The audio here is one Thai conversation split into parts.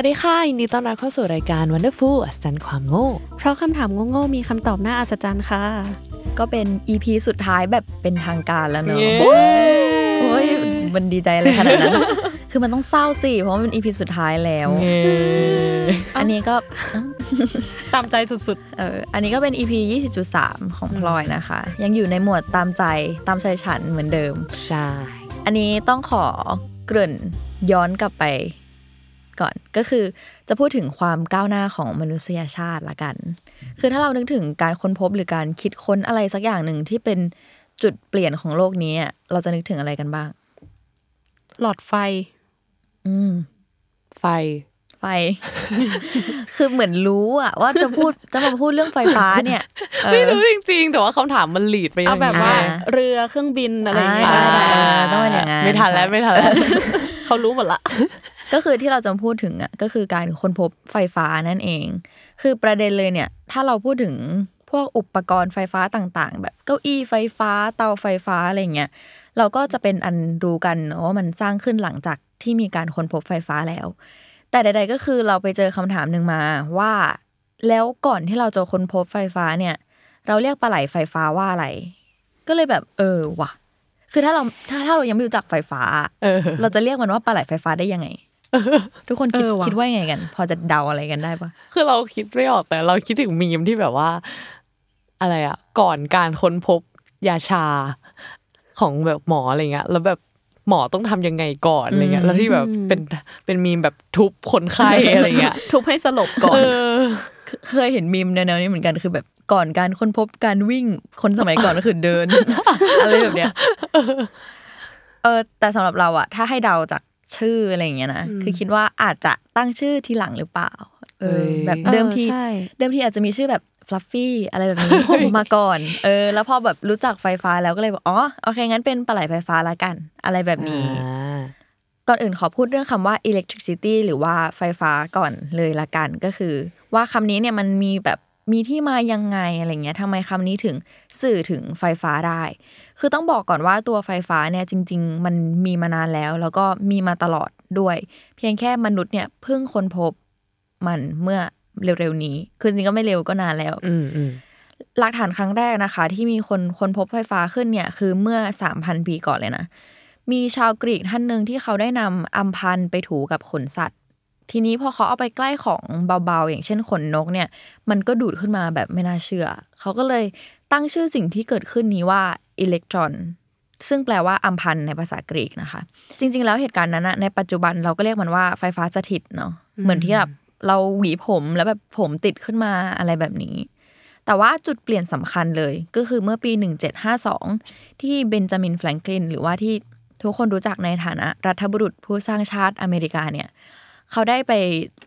วัสดีค่ะ ยินดีต้อนรับเข้าสู่รายการ Wonderful อัศจรรย์ความโง่ เพราะคำถามโง่ๆมีคำตอบน่าอัศจรรย์ค่ะ ก็เป็น EP สุดท้ายแบบเป็นทางการแล้วเนอะโอ้ยมันดีใจเลยขนาดนั้น คือมันต้องเศร้าสิ เพราะว่ามันเป็น EP สุดท้ายแล้ว อันนี้ก็ตามใจสุดเออ อันนี้ก็เป็น EP 20.3 ของพลอยนะคะ ยังอยู่ในหมวดตามใจตามใจฉันเหมือนเดิม ใช่ อันนี้ต้องขอเกริ่นย้อนกลับไป ก่อน ก็คือจะพูดถึงความก้าวหน้าของมนุษยชาติละกัน คือถ้าเรานึกถึงการค้นพบหรือการคิดค้นอะไรสักอย่างหนึ่งที่เป็นจุดเปลี่ยนของโลกนี้อะเราจะนึกถึงอะไรกันบ้าง หลอดไฟ อืม ไฟ ไฟ คือเหมือนรู้อะว่าจะพูดจะมาพูดเรื่องไฟฟ้าเนี่ยเออไม่รู้จริงๆ แต่ว่าคำถามมันหลีดไปๆเอาแบบว่าอ่า เรือเครื่องบินอะไรอย่างเงี้ยอ่าได้เอได้อต้องเป็นอย่างนั้นไม่ทันแล้วไม่ทันแล้วเขารู้หมดละ ก็คือที่เราจะพูดถึงอะก็คือการค้นพบไฟฟ้านั่นเอง คือประเด็นเลยเนี่ย ถ้าเราพูดถึงพวกอุปกรณ์ไฟฟ้าต่างๆ แบบเก้าอี้ไฟฟ้าเตาไฟฟ้าอะไรเงี้ยเราก็จะเป็นอันรู้กันเนอะว่ามันสร้างขึ้นหลังจากที่มีการค้นพบไฟฟ้าแล้ว แต่ใด ๆ ก็คือเราไปเจอคำถามหนึ่งมาว่า แล้วก่อนที่เราจะค้นพบไฟฟ้าเนี่ย เราเรียกปลาไหลไฟฟ้าว่าอะไร ก็เลยแบบเออว่ะ คือถ้าเราถ้าถ้าเรายังไม่รู้จักไฟฟ้าเออเราจะเรียกมันว่าปลาไหลไฟฟ้าได้ยังไง ทุกคนคิดเออว่ะคิดว่ายังไงกัน พอจะเดาอะไรกันได้ปะคือเราคิดไม่ออกแต่เราคิดถึงมีมที่แบบว่า อะไรอะ ก่อนการค้นพบยาชาของแบบหมออะไรเงี้ยแล้วแบบหมอต้องทำยังไงก่อนอะไรเงี้ย แล้วที่แบบเป็นเป็นมีมแบบทุบคนไข้อะไรเงี้ย ทุบให้สลบก่อนเออเคยเห็นมีมแนวๆนี้เหมือนกันคือแบบก่อนการค้นพบการวิ่งคนสมัยก่อนก็คือเดิน อะไรแบบเนี้ยเออแต่สำหรับเราอะถ้าให้เดาจาก ชื่ออะไรอย่างเงี้ยนะคือคิดว่าอาจจะตั้งชื่อทีหลังหรือเปล่า เออ แบบเดิมทีเออใช่เดิมทีอาจจะมีชื่อแบบฟลัฟฟี่อะไรแบบนี้มาก่อน เออ แล้วพอแบบรู้จักไฟฟ้าแล้วก็เลยบอกอ๋อโอเคงั้นเป็นปลาไหลไฟฟ้าละกัน อะไรแบบนี้ก่อนอื่นขอพูดเรื่องคำว่า electricity หรือว่าไฟฟ้าก่อนเลยละกันก็คือ ว่าคำนี้เนี่ยมันมีแบบ มีที่มายังไงอะไรเงี้ยทำไมคำนี้ถึงสื่อถึงไฟฟ้าได้ คือต้องบอกก่อนว่าตัวไฟฟ้าเนี่ยจริง ๆ มันมีมานานแล้ว แล้วก็มีมาตลอดด้วย เพียงแค่มนุษย์เนี่ยเพิ่งค้นพบมันเมื่อเร็วๆนี้ คือจริงๆก็ไม่เร็วก็นานแล้วอืมอืมหลักฐานครั้งแรกนะคะ ที่มีคนค้นพบไฟฟ้าขึ้นเนี่ย คือเมื่อ3,000ปีก่อนเลยนะ มีชาวกรีกท่านหนึ่งที่เขาได้นำอัมพันธ์ไปถูกับขนสัตว์ ทีนี้พอเขาเอาไปใกล้ของเบาๆ อย่างเช่นขนนกเนี่ย มันก็ดูดขึ้นมาแบบไม่น่าเชื่อ เขาก็เลยตั้งชื่อสิ่งที่เกิดขึ้นนี้ว่าอิเล็กตรอนซึ่งแปลว่าอัมพันธ์ในภาษากรีกนะคะ จริง ๆ แล้วเหตุการณ์นั้นนะในปัจจุบันเราก็เรียกมันว่าไฟฟ้าสถิตเนาะเหมือนที่แบบเราหวีผมแล้วแบบผมติดขึ้นมาอะไรแบบนี้ แต่ว่าจุดเปลี่ยนสำคัญเลยก็คือเมื่อปี 1752 ที่เบนจามินแฟรงคลินหรือว่าที่ทุกคนรู้จักในฐานะรัฐบุรุษผู้สร้างชาติอเมริกาเนี่ย เขาได้ไป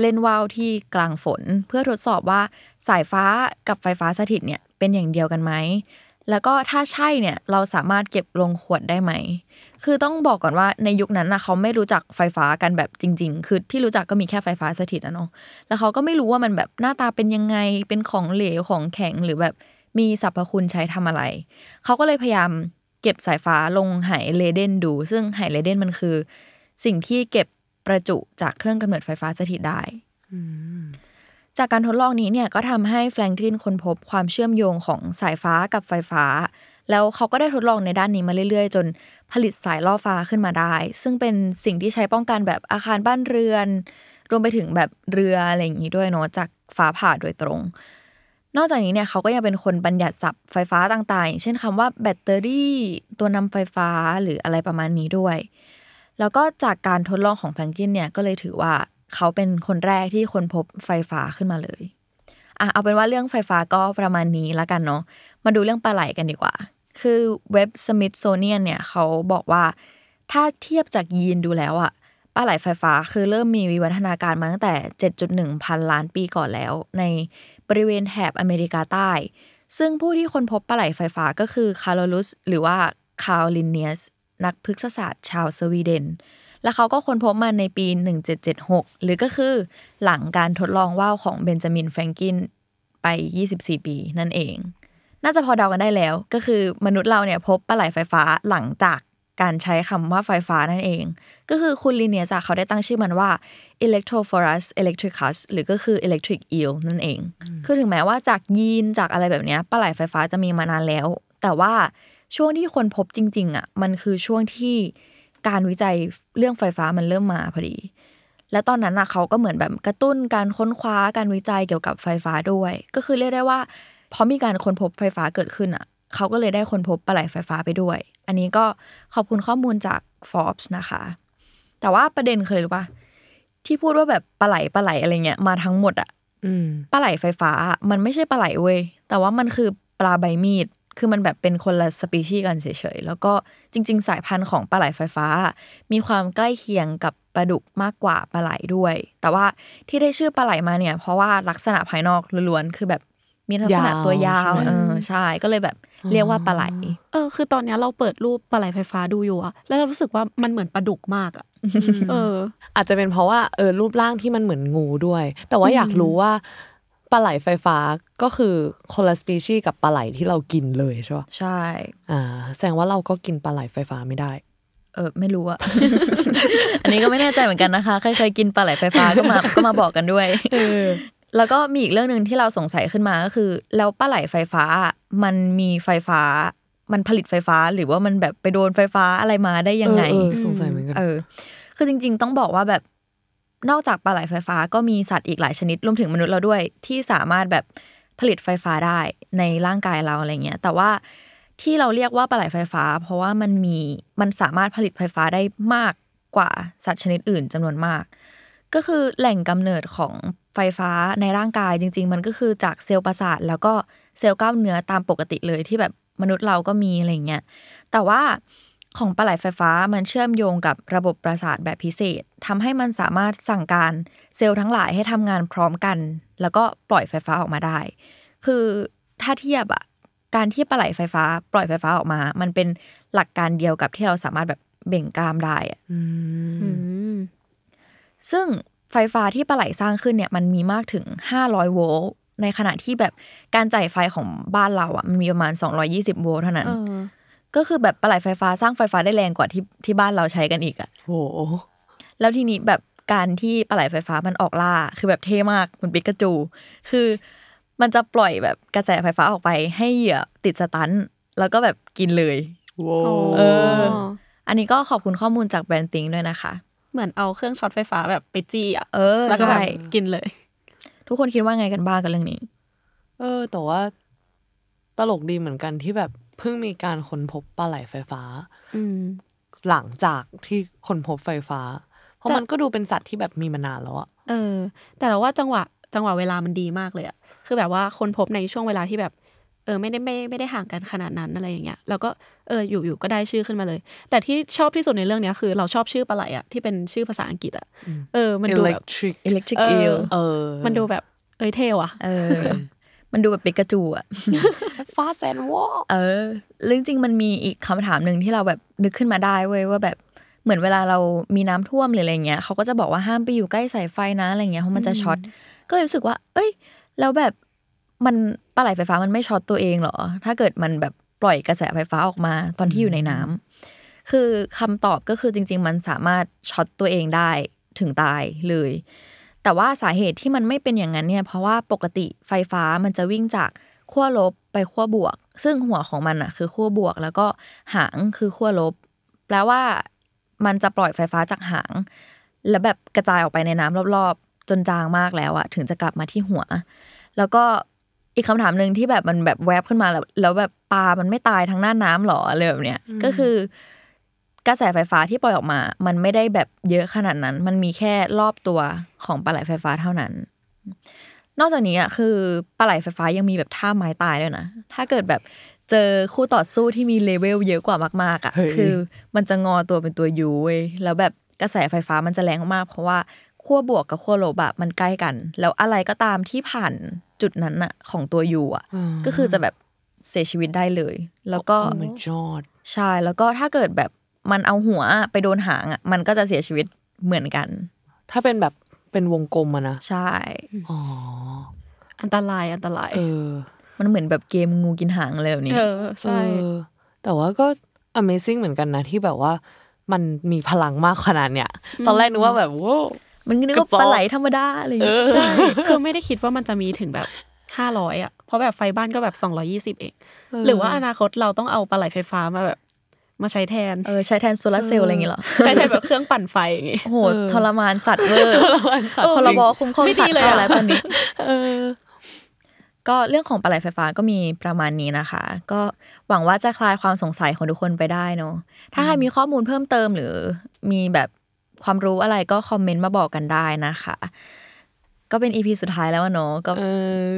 เล่นว่าวที่กลางฝน เพื่อทดสอบว่าสายฟ้ากับไฟฟ้าสถิตเนี่ยเป็นอย่างเดียวกันไหมแล้วก็ถ้าใช่เนี่ยเราสามารถเก็บลงขวดได้ไหม คือต้องบอกก่อนว่าในยุคนั้นนะเขาไม่รู้จักไฟฟ้ากันแบบจริง ๆ คือที่รู้จักก็มีแค่ไฟฟ้าสถิตนะเนาะ แล้วเขาก็ไม่รู้ว่ามันแบบหน้าตาเป็นยังไง เป็นของเหลวของแข็งหรือแบบมีสรรพคุณใช้ทำอะไร เขาก็เลยพยายามเก็บสายฟ้าลงไหเลเดนดู ซึ่งไหเลเดนมันคือ สิ่งที่เก็บ ประจุจากเครื่องกำเนิดไฟฟ้าสถิตได้จากการทดลองนี้เนี่ยก็ทำให้แฟรงคลินค้นพบความเชื่อมโยงของสายฟ้ากับไฟฟ้า แล้วเขาก็ได้ทดลองในด้านนี้มาเรื่อยๆ จนผลิตสายล่อฟ้าขึ้นมาได้ ซึ่งเป็นสิ่งที่ใช้ป้องกันแบบอาคารบ้านเรือน รวมไปถึงแบบเรืออะไรอย่างนี้ด้วยเนาะจากฟ้าผ่าโดยตรง นอกจากนี้เนี่ยเขาก็ยังเป็นคนบัญญัติศัพท์ไฟฟ้าต่างๆ อย่างเช่นคำว่าแบตเตอรี่ ตัวนำไฟฟ้าหรืออะไรประมาณนี้ด้วย แล้วก็จากการทดลองของแฟรงกินเนี่ยก็เลยถือว่าเขาเป็นคนแรกที่ค้นพบไฟฟ้าขึ้นมาเลยอะเอาเป็นว่าเรื่องไฟฟ้าก็ประมาณนี้แล้วกันเนาะมาดูเรื่องปลาไหลกันดีกว่า คือเว็บ Smithsonian เนี่ยเขาบอกว่า ถ้าเทียบจากยีนดูแล้วอะปลาไหลไฟฟ้าคือเริ่มมีวิวัฒนาการมาตั้งแต่ 7.1 พันล้านปีก่อนแล้ว ในบริเวณแถบอเมริกาใต้ ซึ่งผู้ที่ค้นพบปลาไหลไฟฟ้าก็คือคาโรลัสหรือว่าคาร์ลินเนียส นักพฤกษศาสตร์ชาวสวีเดน และเขาก็ค้นพบมันในปี 1776 หรือก็คือหลังการทดลองว่าวของเบนจามินแฟรงกินไป 24 ปีนั่นเอง น่าจะพอเดากันได้แล้ว ก็คือมนุษย์เราเนี่ยพบปลาไหลไฟฟ้าหลังจากการใช้คำว่าไฟฟ้านั่นเอง ก็คือคุณลิเนียจากเขาได้ตั้งชื่อมันว่า Electrophorus electricus หรือก็คือ electric eel นั่นเอง คือถึงแม้ว่าจากยีนจากอะไรแบบเนี้ยปลาไหลไฟฟ้าจะมีมานานแล้ว แต่ว่า ช่วงที่คนพบจริง ๆอะมันคือช่วงที่การวิจัยเรื่องไฟฟ้ามันเริ่มมาพอดี และตอนนั้นน่ะเขาก็เหมือนแบบกระตุ้นการค้นคว้าการวิจัยเกี่ยวกับไฟฟ้าด้วย ก็คือเรียกได้ว่าพอมีการค้นพบไฟฟ้าเกิดขึ้นอะเขาก็เลยได้ค้นพบปลาไหลไฟฟ้าไปด้วย อันนี้ก็ขอบคุณข้อมูลจาก Forbes นะคะ แต่ว่าประเด็นคืออะไรรู้ปะที่พูดว่าแบบปลาไหลปลาไหลอะไรเงี้ยมาทั้งหมดอะอืมปลาไหลไฟฟ้าอะมันไม่ใช่ปลาไหลเว้ยแต่ว่ามันคือปลาใบมีด คือมันแบบเป็นคนละสปีชีส์กันเฉยๆ แล้วก็จริง ๆ สายพันธุ์ของปลาไหลไฟฟ้า มีความใกล้เคียงกับปลาดุกมากกว่าปลาไหลด้วย แต่ว่าที่ได้ชื่อปลาไหลมาเนี่ย เพราะว่าลักษณะภายนอกล้วนๆ คือแบบมีลักษณะตัวยาวใช่ไหมเออ ใช่ ก็เลยแบบเรียกว่าปลาไหล เออ คือตอนเนี้ยเราเปิดรูปปลาไหลไฟฟ้าดูอยู่อะแล้วเรารู้สึกว่ามันเหมือนปลาดุกมากอะเออ อาจจะเป็นเพราะว่าเออรูปร่างที่มันเหมือนงูด้วย แต่ว่าอยากรู้ว่า ปลาไหลไฟฟ้าก็คือคนละสปีชีส์กับปลาไหลที่เรากินเลยใช่ปะใช่ อ่า แสดงว่าเราก็กินปลาไหลไฟฟ้าไม่ได้ เออไม่รู้อะ อันนี้ก็ไม่แน่ใจเหมือนกันนะคะใครเคยกินปลาไหลไฟฟ้าก็มาก็มาบอกกันด้วยแล้วก็มีอีกเรื่องหนึ่งที่เราสงสัยขึ้นมาก็คือ แล้วปลาไหลไฟฟ้ามันมีไฟฟ้า มันผลิตไฟฟ้าหรือว่ามันแบบไปโดนไฟฟ้าอะไรมาได้ยังไงเออเออสงสัยเหมือนกัน เออ คือจริง ๆ ต้องบอกว่าแบบ นอกจากปลาไหลไฟฟ้าก็มีสัตว์อีกหลายชนิดรวมถึงมนุษย์เราด้วย ที่สามารถแบบผลิตไฟฟ้าได้ในร่างกายเราอะไรเงี้ยแต่ว่าที่เราเรียกว่าปลาไหลไฟฟ้า เพราะว่ามันมีมันสามารถผลิตไฟฟ้าได้มากกว่าสัตว์ชนิดอื่นจำนวนมาก ก็คือแหล่งกำเนิดของไฟฟ้าในร่างกายจริง ๆ มันก็คือจากเซลล์ประสาทแล้วก็เซลล์กล้ามเนื้อตามปกติเลยที่แบบมนุษย์เราก็มีอะไรเงี้ยแต่ว่า ของปลาไหลไฟฟ้ามันเชื่อมโยงกับระบบประสาทแบบพิเศษทำให้มันสามารถสั่งการเซลล์ทั้งหลายให้ทำงานพร้อมกัน แล้วก็ปล่อยไฟฟ้าออกมาได้ คือถ้าเทียบอะการที่ปลาไหลไฟฟ้า ปล่อยไฟฟ้าออกมา มันเป็นหลักการเดียวกับที่เราสามารถแบบเบ่งกล้ามได้อะอืมอืมซึ่งไฟฟ้าที่ปลาไหลสร้างขึ้นเนี่ยมันมีมากถึง 500 โวลต์ในขณะที่แบบการจ่ายไฟของบ้านเราอะมันมีประมาณ 220 โวลต์เท่านั้น เออ ก็คือแบบปลาไหลไฟฟ้าสร้างไฟฟ้าได้แรงกว่าที่ที่บ้านเราใช้กันอีกอะโหแล้วทีนี้แบบการที่ปลาไหลไฟฟ้ามันออกล่า คือแบบเท่มากเหมันปิกาจู คือมันจะปล่อยแบบกระแสไฟฟ้าออกไปให้เหยื่อติดสตันท์แล้วก็แบบกินเลยโว้เออ อันนี้ก็ขอบคุณข้อมูลจากแบรนด์ติงด้วยนะคะ เหมือนเอาเครื่องช็อตไฟฟ้าแบบไปจี้อะเออแล้วก็แบใช่บกินเลย ทุกคนคิดว่าไงกันบ้างกับเรื่องนี้ เออ แต่ว่าตลกดีเหมือนกันที่แบบ เพิ่งมีการค้นพบปลาไหลไฟฟ้าอืมหลังจากที่ค้นพบไฟฟ้า เพราะแต่มันก็ดูเป็นสัตว์ที่แบบมีมานานแล้วอะเออ แต่เราว่าจังหวะจังหวะเวลามันดีมากเลยอะคือแบบว่าคนพบในช่วงเวลาที่แบบ เออไม่ได้ไม่ไม่ได้ห่างกันขนาดนั้นอะไรอย่างเงี้ยแล้วก็เอออยู่อยู่ก็ได้ชื่อขึ้นมาเลย แต่ที่ชอบที่สุดในเรื่องเนี้ยคือ เราชอบชื่อปลาไหลอะที่เป็นชื่อภาษาอังกฤษอะเออ มันดูแบบ electric electric เออ eel เออ มันดูแบบเอ้ยเท่อะเออ มันดูแบบปิกาจูอะ ฟ้าแสนวอเออเรื่องจริงๆมันมีอีกคำถามหนึ่งที่เราแบบนึกขึ้นมาได้เว้ยว่าแบบเหมือนเวลาเรามีน้ำท่วมหรืออะไรเงี้ยเขาก็จะบอกว่าห้ามไปอยู่ใกล้สายไฟนะอะไรเงี้ยเพราะมันจะช็อตก็เลยรู้สึกว่า เอ้ย แล้วแบบมันปลาไหลไฟฟ้ามันไม่ช็อตตัวเองเหรอ ถ้าเกิดมันแบบปล่อยกระแสไฟฟ้าออกมาตอนที่อยู่ในน้ำคือคำตอบก็คือจริง ๆ มันสามารถช็อตตัวเองได้ถึงตายเลย แต่ว่าสาเหตุที่มันไม่เป็นอย่างนั้นเนี่ย เพราะว่าปกติไฟฟ้ามันจะวิ่งจาก ขั้วลบไปขั้วบวก ซึ่งหัวของมันอะคือขั้วบวก แล้วก็หางคือขั้วลบ แปลว่ามันจะปล่อยไฟฟ้าจากหาง แล้วแบบกระจายออกไปในน้ำรอบๆ จนจางมากแล้วอะถึงจะกลับมาที่หัว แล้วก็อีกคำถามหนึ่งที่แบบมันแบบแวบขึ้นมาแล้วแล้วแบบปลา มันไม่ตายทั้งหน้าน้ำหรออะไรแบบเนี้ยก็คือกระแสไฟฟ้าที่ปล่อยออกมา มันไม่ได้แบบเยอะขนาดนั้น มันมีแค่รอบตัวของปลาไหลไฟฟ้าเท่านั้น นอกจากนี้อะคือปลาไหลไฟฟ้ายังมีแบบท่าไม้ตายด้วยนะ ถ้าเกิดแบบเจอคู่ต่อสู้ที่มีเลเวลเยอะกว่ามากๆอะเฮ้ยคือ มันจะงอตัวเป็นตัวยูเว้ยแล้วแบบกระแสไฟฟ้ามันจะแรงมากเพราะว่าขั้วบวกกับขั้วลบอะมันใกล้กัน แล้วอะไรก็ตามที่ผ่านจุดนั้นอะของตัวยูอะก็คือจะแบบเสียชีวิตได้เลย แล้วก็โอ้ my god ใช่แล้วก็ถ้าเกิดแบบมันเอาหัวไปโดนหางอะมันก็จะเสียชีวิตเหมือนกัน ถ้าเป็นแบบ เป็นวงกลมอะนะใช่ อ๋ออันตรายอันตราย เออ มันเหมือนแบบเกมงูกินหางเลยแบบนี้เออใช่เออแต่ว่าก็ Amazing เหมือนกันนะที่แบบว่า มันมีพลังมากขนาดเนี้ยตอนแรกนึกว่าแบบว้าวมันนึกว่ากระจอกปลาไหลธรรมดาอะไรอย่างเงี้ยใช่คือไม่ได้คิดว่ามันจะมีถึงแบบห้าร้อยอะเพราะแบบไฟบ้านก็แบบสองร้อยี่สิบเอง หรือว่าอนาคตเราต้องเอาปลาไหลไฟฟ้ามาแบบ มาใช้แทน เออใช้แทนโซลาร์เซลล์อะไรอย่างเงี้ยเหรอ ใช้แทนแบบเครื่องปั่นไฟอย่างงี้โอ้โหทรมานจัดเวอร์ทรมานสัตว์พรบคุ้มครองไม่ดีสัตว์เลยเข้าอะแล้วตอนนี้เออก็เรื่องของปลาไหลไฟฟ้าก็มีประมาณนี้นะคะ ก็หวังว่าจะคลายความสงสัยของทุกคนไปได้เนาะถ้าใครมีข้อมูลเพิ่มเติมหรือมีแบบความรู้อะไรก็คอมเมนต์มาบอกกันได้นะคะ ก็เป็น EP สุดท้ายแล้วอะเนาะก็เออ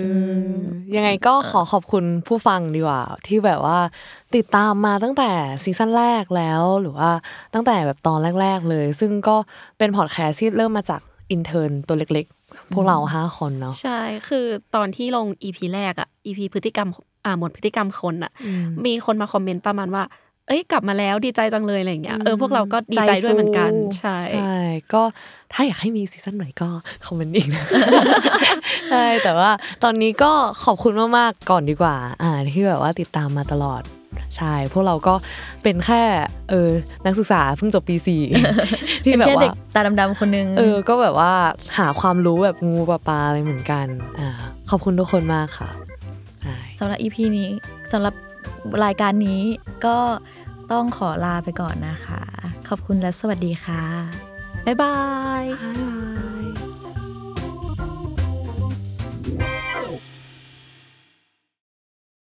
ยังไงก็ขอขอบคุณผู้ฟังดีกว่า ที่แบบว่า ติดตามมาตั้งแต่ซีซั่นแรกแล้วหรือว่าตั้งแต่แบบตอนแรก ๆ เลย ซึ่งก็เป็นพอดแคสต์ที่เริ่มมาจาก intern ตัวเล็กๆ พวกเราห้าคนเนาะใช่คือตอนที่ลง EP แรกอะ EP พฤติกรรมอ่าหมวดพฤติกรรมคนอะมีคนมาคอมเมนต์ประมาณว่า เอ้ยกลับมาแล้วดีใจจังเลยอะไรอย่างเงี้ยเออพวกเราก็ดีใจด้วยเหมือนกันใจฟูใช่ใช่ก็ถ้าอยากให้มีซีซั่นใหม่ก็คอมเมนต์อีกนะใช่แต่ว่าตอนนี้ก็ขอบคุณมากๆก่อนดีกว่า อ่าที่แบบว่าติดตามมาตลอดใช่พวกเราก็เป็นแค่เออนักศึกษาเพิ่งจบปีสี่ที่เป็นแบบแค่เด็ว่ากตาดำๆคนนึงเออก็แบบว่าหาความรู้แบบงูปลาปลาอะไรเหมือนกันอ่าขอบคุณทุกคนมากค่ะใช่สำหรับอีพีนี้สำหรับ รายการนี้ก็ต้องขอลาไปก่อนนะคะ ขอบคุณและสวัสดีค่ะ บ๊ายบายบ๊ายบาย